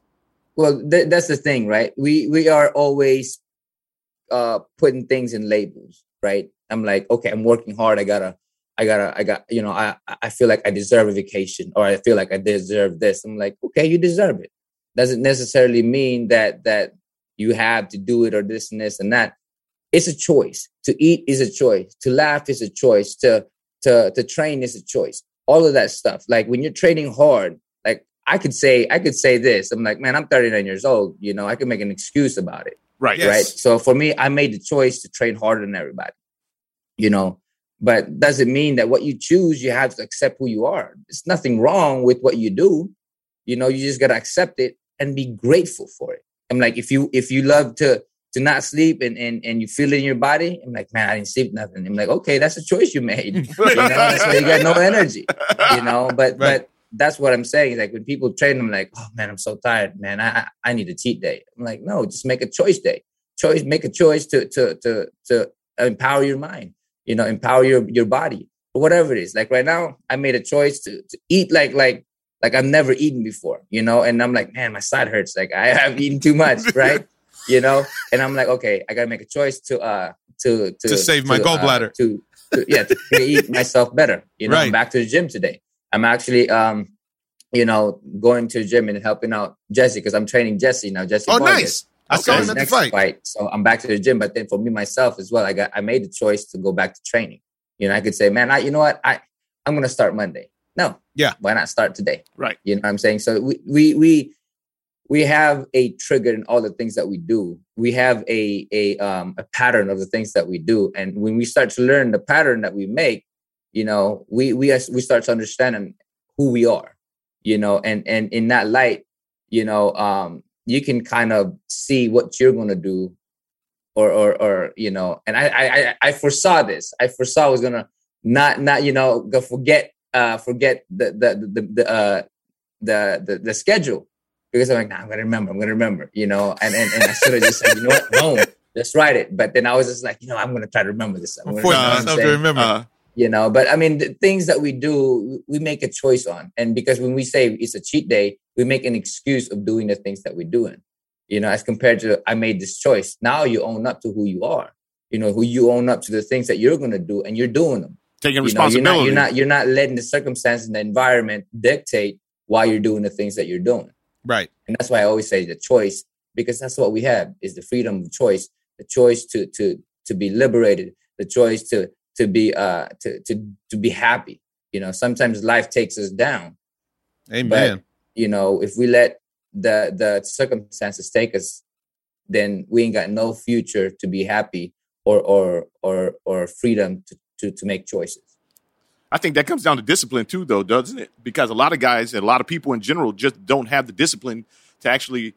Well, th- that's the thing, right? We we are always uh putting things in labels, right? I'm like, okay, I'm working hard. I gotta, I gotta, I got, you know, I I feel like I deserve a vacation, or I feel like I deserve this. I'm like, okay, you deserve it. Doesn't necessarily mean that that you have to do it or this and this and that. It's a choice. To eat is a choice. To laugh is a choice. To to to train is a choice. All of that stuff. Like when you're training hard, like I could say, I could say this. I'm like, man, I'm 39 years old. You know, I can make an excuse about it Right. Yes. right? So for me, I made the choice to train harder than everybody, you know. But doesn't mean that what you choose, you have to accept who you are. There's nothing wrong with what you do, you know. You just gotta accept it and be grateful for it. I'm like, if you if you love to to not sleep and and and you feel it in your body, I'm like, man, I didn't sleep nothing. I'm like, okay, that's a choice you made. you know, why you got no energy, you know. But Right. but that's what I'm saying. Like when people train, I'm like, oh man, I'm so tired, man. I I I need a cheat day. I'm like, no, just make a choice day. Choice, make a choice to to to to empower your mind. you know, empower your your body whatever it is. Like right now, I made a choice to to eat like like like I've never eaten before, you know, and I'm like, man, my side hurts. Like I have eaten too much, right? you know, and I'm like, okay, I gotta make a choice to uh to to, To save my uh, gallbladder. to, to yeah to, to eat myself better. You know, Right. I'm back to the gym today. I'm actually um you know going to the gym and helping out Jesse because I'm training Jesse now. Jesse, Oh, Vargas nice. I saw him at the next fight. So I'm back to the gym. But then for me myself as well, I got I made the choice to go back to training. You know, I could say, man, I you know what, I I'm gonna start Monday. No, Yeah. why not start today? Right. You know what I'm saying? So we we we we have a trigger in all the things that we do. We have a a um a pattern of the things that we do, and when we start to learn the pattern that we make, you know, we we we start to understand who we are. You know, and and in that light, you know, um, you can kind of see what you're gonna do, or or or you know, and I I I- I foresaw this. I foresaw I was gonna not not you know go forget uh forget the the the the uh the the, the schedule. Because I'm like, nah, I'm gonna remember, I'm gonna remember, you know, and and, and I should have just said, you know what, boom, just write it. But then I was just like, you know, I'm gonna try to remember this. I'm I'm gonna, forcing you know what I'm myself to remember. Uh, you know? But i mean the things that we do we make a choice on. And because when we say it's a cheat day we make an excuse of doing the things that we're doing you know? As compared to i made this choice. Now you own up to who you are you know? Who you own up to the things that you're going to do and you're doing them taking you know, responsibility. you're not you're not you're not letting the circumstances and the environment dictate why you're doing the things that you're doing right. and that's why I always say the choice, because that's what we have is the freedom of choice, the choice to to to be liberated, the choice to to be uh to to to be happy. You know, sometimes life takes us down. Amen. You know, if we let the the circumstances take us, then we ain't got no future to be happy or or or or freedom to to to make choices. I think that comes down to discipline too, though, doesn't it? Because a lot of guys and a lot of people in general just don't have the discipline to actually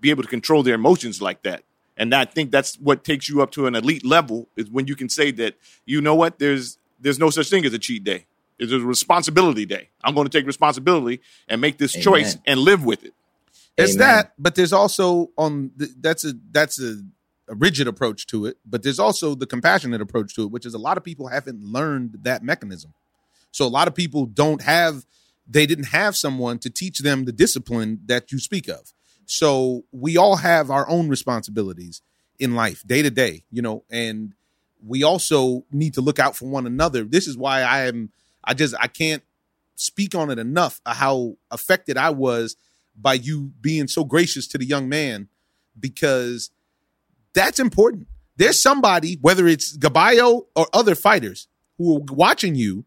be able to control their emotions like that. And I think that's what takes you up to an elite level is when you can say that, you know what, there's there's no such thing as a cheat day. It's a responsibility day. I'm going to take responsibility and make this Amen. choice and live with it. It's Amen. that, but there's also on the, that's a that's a, a rigid approach to it, but there's also the compassionate approach to it, which is a lot of people haven't learned that mechanism. So a lot of people don't have they didn't have someone to teach them the discipline that you speak of. So we all have our own responsibilities in life, day to day, you know, and we also need to look out for one another. This is why I am I just I can't speak on it enough uh, how affected I was by you being so gracious to the young man because that's important. There's somebody, whether it's Gaballo or other fighters, who are watching you,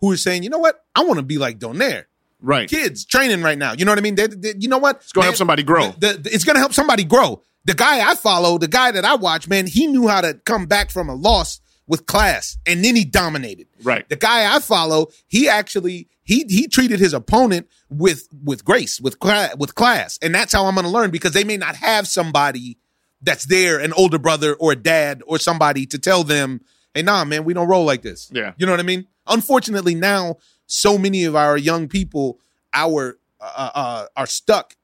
who are saying, you know what, I want to be like Donaire. Right. Kids training right now. You know what I mean? They, they- you know what? It's going to help somebody grow. The- the- it's going to help somebody grow. The guy I follow, the guy that I watch, man, he knew how to come back from a loss with class, and then he dominated. Right. The guy I follow, he actually he he treated his opponent with with grace, with cla- with class, and that's how I'm going to learn because they may not have somebody that's there, an older brother or a dad or somebody to tell them, "Hey, nah, man, we don't roll like this." Yeah. you know what I mean. Unfortunately, now so many of our young people, our uh, uh, are stuck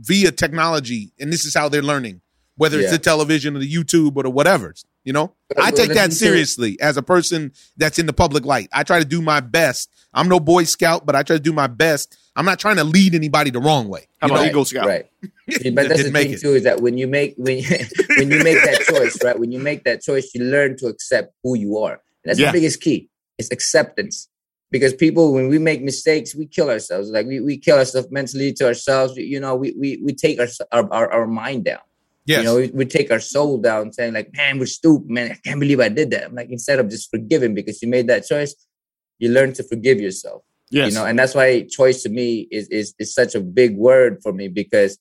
via technology, and this is how they're learning, whether it's the television or the YouTube or the whatever. You know, I take that seriously as a person that's in the public light. I try to do my best. I'm no Boy Scout, but I try to do my best. I'm not trying to lead anybody the wrong way. How You about know? Eagle Scout? Right. That but that's the didn't thing it. too is that when you make when you, when you make that choice, right? When you make that choice, you learn to accept who you are. And that's Yeah. the biggest key. It's acceptance. Because people, when we make mistakes, we kill ourselves. Like we, we kill ourselves mentally to ourselves. You know, we we, we take our, our our our mind down. Yes. You know, we, we take our soul down, saying like, "Man, we're stupid, man. I can't believe I did that." I'm like, instead of just forgiving because you made that choice, you learn to forgive yourself Yes. you know and that's why choice to me is is is such a big word for me because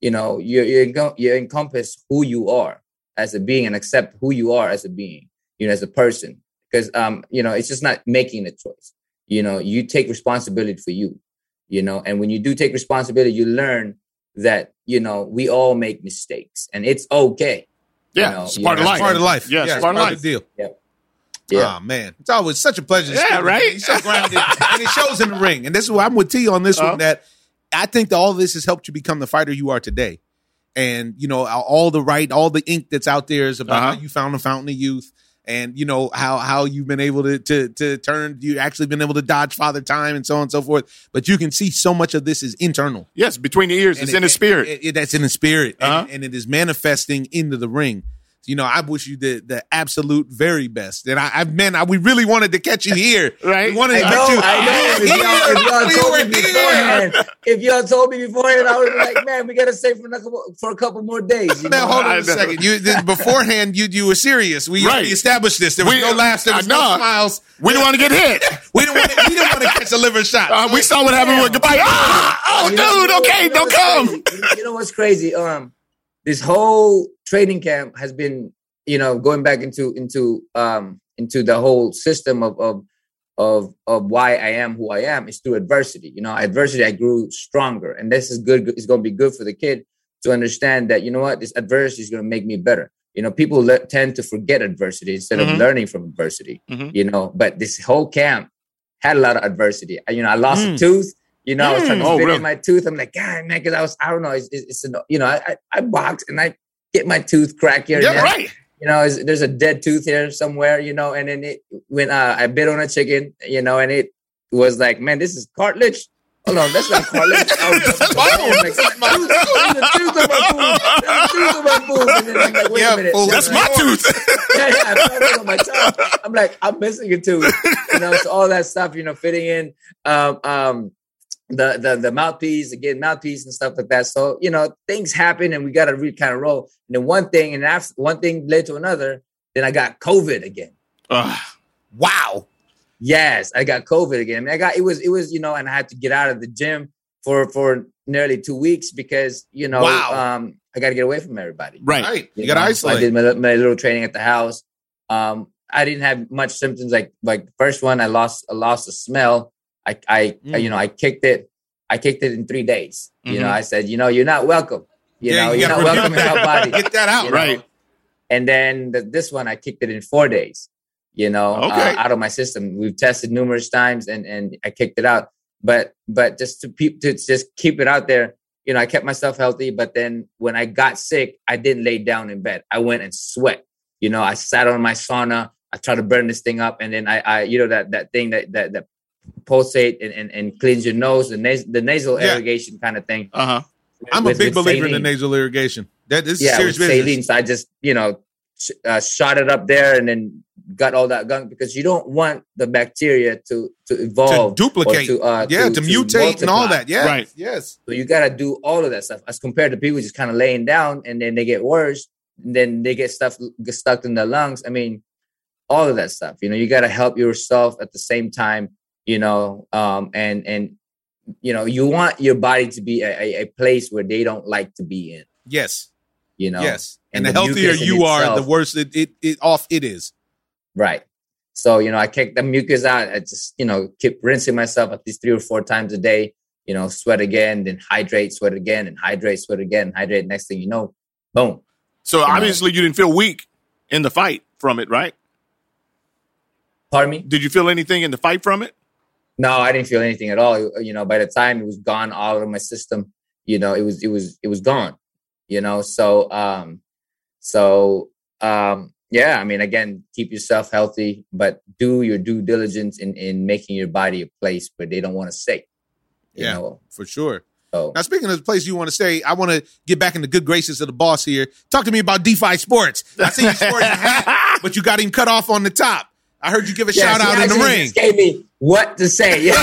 you know you you enco- you encompass who you are as a being and accept who you are as a being you know as a person because um you know it's just not making a choice you know you take responsibility for you you know and when you do take responsibility you learn that you know we all make mistakes and it's okay yeah. you know, it's you part know, of life. part of life. Yeah, it's it's part of life. the deal. Yeah Oh man, it's always such a pleasure. To Yeah, speak right? you. He's so grounded, and it shows in the ring. And this is why I'm with T on this Uh-huh. one. That I think that all this has helped you become the fighter you are today. And you know, all the right, all the ink that's out there is about Uh-huh. how you found the fountain of youth, and you know how how you've been able to to to turn you actually been able to dodge father time and so on and so forth but you can see so much of this is internal Yes, between the ears, And it's it- in the spirit. it- it- that's in the spirit Uh-huh. and, it is manifesting into the ring you know, I wish you the the absolute very best. And I, I man, I, we really wanted to catch you here. Right. We wanted to I get know, you I know. If y'all, if y'all told me beforehand, if y'all told me beforehand, I would be like, man, we gotta stay for a couple for a couple more days. You Man, know? hold on I a know. second. You th- beforehand, you you were serious. We Right. already established this. There was We- no laughs. There was no know. smiles. we didn't want to get hit. We didn't want. To, we didn't want to catch a liver shot. Uh, we saw what happened with Gaballo. Ah, oh, You dude, know- okay, you know don't come. crazy? You know- You know what's crazy? Um, this whole training camp has been, you know, going back into into um into the whole system of of of of why I am who I am is through adversity. You know, adversity I grew stronger, and this is good. It's going to be good for the kid to understand that you know what this adversity is going to make me better. You know, people le- tend to forget adversity instead Mhm. of learning from adversity. Mhm. You know, but this whole camp had a lot of adversity. You know, I lost Mm. a tooth. You know, I was trying to Mm. Oh, fit really? in my tooth. I'm like, God, man, because I was, I don't know, it's, it's, it's an, you know, I, I, I box and I get my tooth crack here. and Yeah, there. right. You know, there's a dead tooth here somewhere. You know, and then it when uh, I bit on a chicken, you know, and it was like, man, this is cartilage. Hold on, that's not cartilage. I was That's oh, my God, there's tooth on my boob. There's a tooth on my boob. And then I'm like, wait Yeah, a minute. fool. That's I'm my like, tooth. yeah, yeah, I felt it on my tongue. I'm like, I'm missing a tooth. You know, so all that stuff, you know, fitting in um um the the the mouthpiece, again, mouthpiece and stuff like that. So, you know, things happen and we gotta really kind of roll. And then one thing and after one thing led to another, then I got COVID again. Ugh. Wow. Yes, I got COVID again. I, mean, I got it was it was, you know, and I had to get out of the gym for for nearly two weeks because, you know, Wow. um, I gotta get away from everybody. right. Right. You, You got to know, so I did my, my little training at the house. Um, I didn't have much symptoms. Like like the first one, I lost I lost the smell. I I Mm. you know I kicked it. I kicked it in three days. You know, Mhm. I said, you know, you're not welcome. You Yeah, know, you are not welcome in our body. Get that out. you know? Right. And then the, this one, I kicked it in four days. You know, Okay. uh, out of my system. We've tested numerous times, and and I kicked it out. But but just to peep to just keep it out there. You know, I kept myself healthy. But then when I got sick, I didn't lay down in bed. I went and sweat. You know, I sat on my sauna. I tried to burn this thing up, and then I, I you know, that that thing that that that pulsate and, and, and cleans your nose, the nas- the nasal Yeah. irrigation kind of thing. Uh huh. I'm a big with believer in the nasal irrigation. That this is yeah, serious with business. saline. So I just, you know, sh- uh, shot it up there and then got all that gunk because you don't want the bacteria to to To evolve, or duplicate. to, uh, yeah, to, mutate and all that. Yeah. Right. Yes. So you got to do all of that stuff as compared to people just kind of laying down and then they get worse, and then they get stuff get stuck in their lungs. I mean, all of that stuff. You know, you got to help yourself at the same time. You know, um, and and you know, you want your body to be a, a, place where they don't like to be in. Yes. You know, yes. And, and the, the healthier you are, the worse it, it, it off it is. Right. So, you know, I kick the mucus out. I just, you know, keep rinsing myself at least three or four times a day, you know, sweat again, then hydrate, sweat again, and hydrate, sweat again, hydrate. Next thing you know, boom. So know. obviously you didn't feel weak in the fight from it, right? Pardon me? Did you feel anything in the fight from it? No, I didn't feel anything at all. You know, by the time it was gone all of my system, you know, it was, it was, it was gone, you know? So, um, so, um, yeah, I mean, again, keep yourself healthy, but do your due diligence in, in making your body a place where they don't want to stay. You Yeah. know, For sure. so Now, speaking of the place you want to stay, I want to get back in the good graces of the boss here. Talk to me about DeFi Sports. I see you sporting a hat, but you got him cut off on the top. I heard you give a Yeah, shout out in the ring. just Gave me what to say.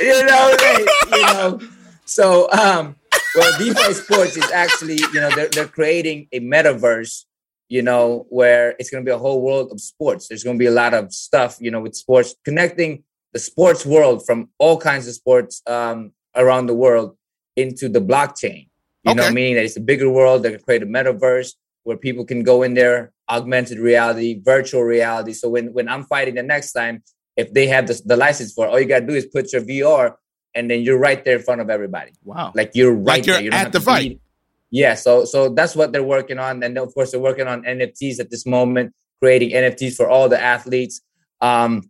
You know, they, you know. So, um, well, DeFi Sports is actually, you know, they're they're creating a metaverse, you know, where it's going to be a whole world of sports. There's going to be a lot of stuff, you know, with sports connecting the sports world from all kinds of sports um, around the world into the blockchain. You know, Okay. meaning that it's a bigger world. They're going to create a metaverse where people can go in there, augmented reality, virtual reality. So when when I'm fighting the next time, if they have the, the license for, it, all you gotta do is put your VR, and then you're right there in front of everybody. Wow. Like you're right Like you're there. You at the fight. Yeah. So so that's what they're working on, and of course they're working on NFTs at this moment, creating NFTs for all the athletes. Um,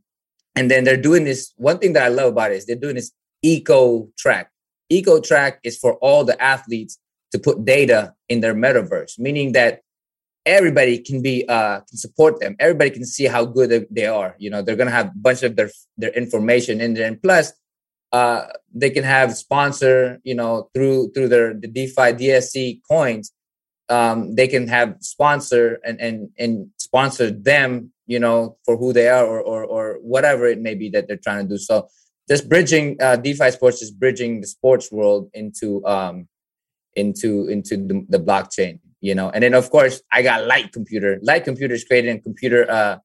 and then they're doing this. One thing that I love about it is they're doing this eco track. Eco track is for all the athletes to put data in their metaverse, meaning that everybody can be uh, can support them. Everybody can see how good they- are. You know, they're gonna have a bunch of their their information in there, and plus, uh, they can have sponsor. You know, through through their the DeFi DSC coins, um, they can have sponsor and and and sponsor them. You know, for who they are or or or whatever it may be that they're trying to do. So. Just bridging uh, DeFi sports, is bridging the sports world into um, into into the, the blockchain you know? And then of course i got light computer. Light computer is creating computer uh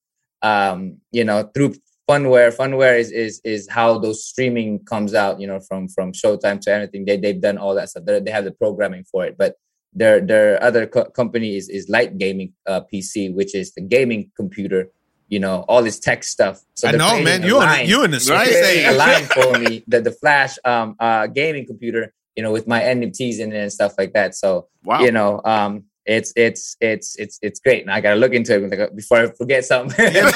um you know through funware. Funware is is is how those streaming comes out you know from from showtime to anything. They, they've done all that stuff. They're, they have the programming for it. But their their other co- company is is light gaming uh pc which is the gaming computer you know all this tech stuff. So I know, man. You in you in the Right. a line for me the the flash um uh gaming computer you know with my nfts in it and stuff like that. So Wow. you know um it's it's it's it's it's great. And i gotta look into it uh, before i forget something. Yeah,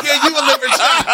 yeah, you a libertarian.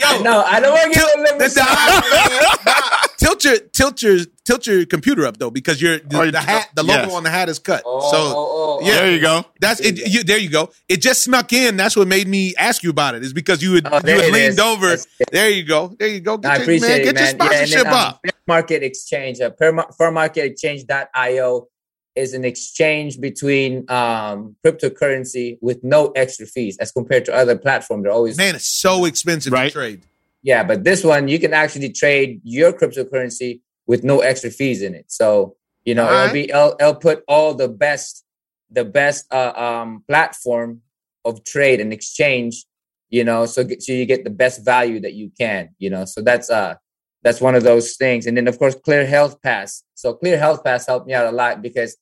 Yo, no i don't want to get a the- the- tilt your tilt your tilt your computer up though because your the, Oh, you- the hat the logo yes. on the hat is cut. oh, so oh, oh, yeah. There you go. that's it. You, there you go. It just snuck in. That's what made me ask you about it. Is because you had, Oh, you there had leaned is. over. There you go. There you go. Get I your, appreciate man, it, get man. your sponsorship yeah, and then, um, up. Fair Market Exchange, uh, Fair Mar- fairmarketexchange.io is an exchange between um, cryptocurrency with no extra fees as compared to other platforms. They're always Man, it's so expensive Right. to trade. Yeah, but this one you can actually trade your cryptocurrency with no extra fees in it. So you know Alright. it'll be it'll, it'll put all the best the best uh, um, platform of trade and exchange. You know, so get- so you get the best value that you can. You know, so that's uh that's one of those things. And then of course Clear Health Pass. So Clear Health Pass helped me out a lot because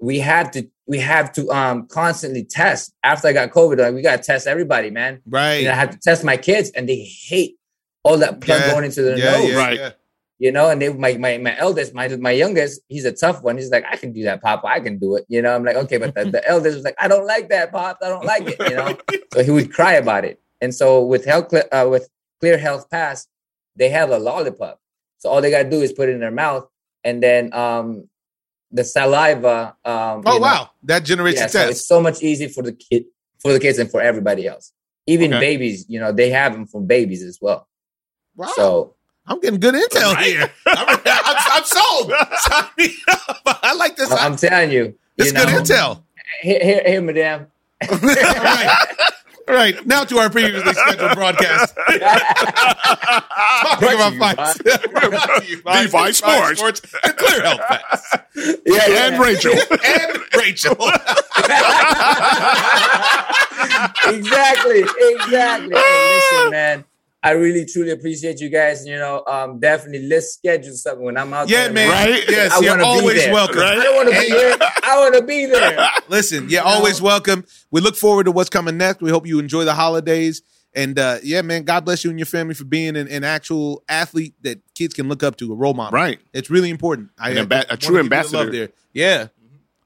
we had to we have to um constantly test after I got COVID. Like we got to test everybody, man. Right. Know, I had to test my kids, and they hate all that plug Yeah. going into their yeah, nose. yeah, Right. You know, and they my my my eldest, my my youngest, he's a tough one. He's like, I can do that, Papa. I can do it. You know, I'm like, okay, but the, the eldest was like, I don't like that, Pop. I don't like it. You know, so he would cry about it. And so with health uh, with Clear Health Pass, they have a lollipop. So all they gotta do is put it in their mouth, and then um the saliva. Um, Oh you know, wow, that generates yeah, so it's so much easy for the kid, for the kids, and for everybody else. Even Okay. babies, you know, they have them for babies as well. Wow, So I'm getting good intel Right. here. I'm, I'm, I'm sold. Sign me up. I like this. I'm telling you, This you is good know, intel. Here, here, here, madam. All right. All right. Now to our previously scheduled broadcast. Talking about fights. Brought to you by DeFi Sports. and Clear Health Pass. yeah, yeah. And Rachel. and Rachel. exactly, exactly. Hey, listen, man. I really truly appreciate you guys. You know, um, definitely let's schedule something when I'm out Yeah, there. man. Right? Yes, I you're wanna be always there. welcome. Right? I want to be here. I want to be there. Listen, yeah, You know? always welcome. We look forward to what's coming next. We hope you enjoy the holidays. And uh, yeah, man, God bless you and your family for being an, an actual athlete that kids can look up to, a role model. Right. It's really important. I, An I amba- a true give love ambassador. There. Yeah.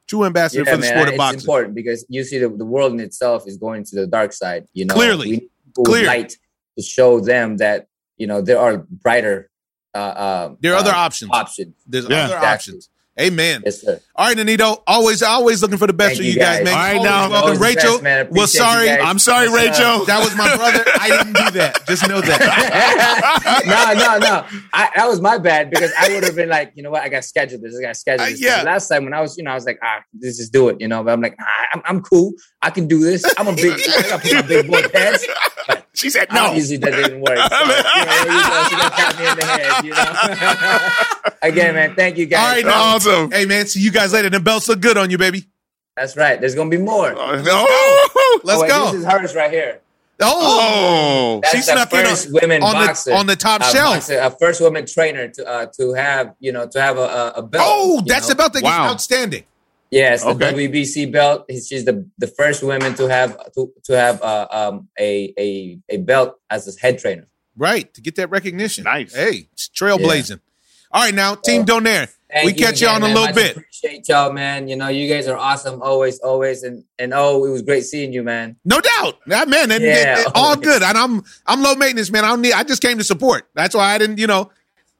True ambassador Yeah, for the man, sport of it's important because you see the, the world in itself is going to the dark side. You know, Clearly. we need people with Clear. light to show them that you know there are brighter. Uh, uh, There are uh, other options. options. There's Yeah. other Exactly. options. Amen. Yes, sir. All right, Anito. Always, always looking for the best Thank for you you guys, guys. man. All right, Always now. welcome, Rachel. best, well, sorry. I'm sorry, Yes, sir. Rachel. that was my brother. I didn't do that. Just know that. no, no, no. I, that was my bad because I would have been like, you know what? I got scheduled this. I got scheduled Uh, yeah. Last time when I was, you know, I was like, ah, let's just do it, you know. But I'm like, nah, I'm, I'm cool. I can do this. I'm a big. I got put my big boy pants. She said no. Obviously, that didn't work. So, you know, there you go. She got tapped me in the head, you know. Again, man, thank you guys. All right, now. Awesome. Hey, man. See you guys later. The belts look good on you, baby. That's right. There's gonna be more. Uh, no. Let's Oh, wait, go. This is hers right here. oh, Oh. That's she the snuck in first on, women on boxer, the on the top uh, shelf. boxer, a first woman trainer to uh, to have you know to have a, a, a belt. Oh, that's know? the belt that Wow. outstanding. Yes, the Okay. WBC belt. She's the, the first woman to have to, to have uh, um, a, a a belt as a head trainer. Right to get that recognition. Nice. Hey, it's trailblazing. All right, now Team Uh, Donaire. Thank We catch you again, on a little bit. Appreciate y'all, man. You know, you guys are awesome, always, always, and and oh, it was great seeing you, man. No doubt, yeah, man. And, Yeah, all good. And I'm I'm low maintenance, man. I don't need. I just came to support. That's why I didn't. You know,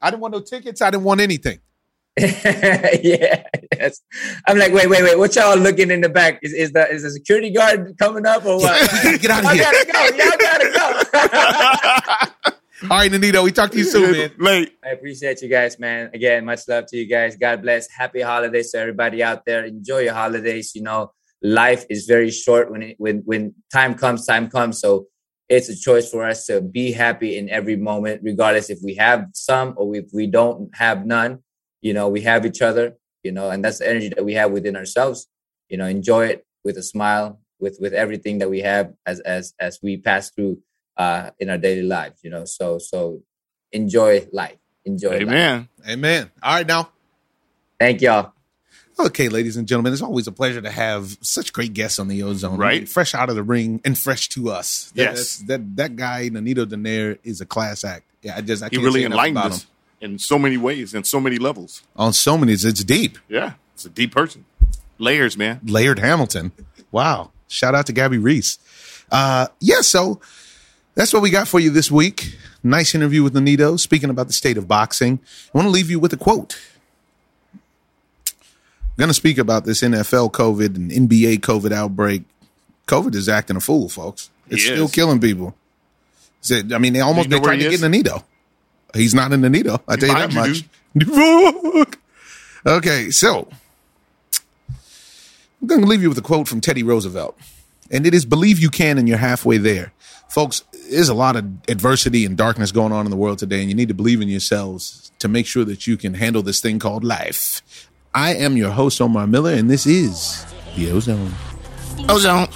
I didn't want no tickets. I didn't want anything. yeah, yes. I'm like, wait, wait, wait. What y'all looking in the back? Is is the is the security guard coming up or what? get out of y'all here. gotta go. Y'all gotta go. All right, Nonito, we talk to you soon, man. Late. I appreciate you guys, man. Again, much love to you guys. God bless. Happy holidays to everybody out there. Enjoy your holidays. You know, life is very short when it, when when time comes, time comes. So it's a choice for us to be happy in every moment, regardless if we have some or if we don't have none. You know, we have each other. You know, and that's the energy that we have within ourselves. You know, enjoy it with a smile, with with everything that we have as as as we pass through uh in our daily lives. You know, so so enjoy life. Enjoy. Life. Amen. Amen. All right, now. Thank y'all. Okay, ladies and gentlemen, it's always a pleasure to have such great guests on the O-Zone. Right. Fresh out of the ring and fresh to us. That- Yes. that's- That that guy, Nonito Donaire, is a class act. Yeah, I just I He can't really say enough enlightened about us him. in so many ways and so many levels. On so many, it's, it's deep. Yeah. It's a deep person. Layers, man. Laird Hamilton. Wow. Shout out to Gabby Reece. Uh, yeah, so that's what we got for you this week. Nice interview with Nonito, speaking about the state of boxing. I want to leave you with a quote. I'm going to speak about this NFL COVID and NBA COVID outbreak. COVID is acting a fool, folks. It's He still is. killing people. Said- I mean, they almost You know they tried to he get Nonito. He's not in Nonito. I tell you that much. okay, so I'm going to leave you with a quote from Teddy Roosevelt. And it is believe you can and you're halfway there. Folks, there's a lot of adversity and darkness going on in the world today, and you need to believe in yourselves to make sure that you can handle this thing called life. I am your host, Omar Miller, and this is The O-Zone. O-Zone.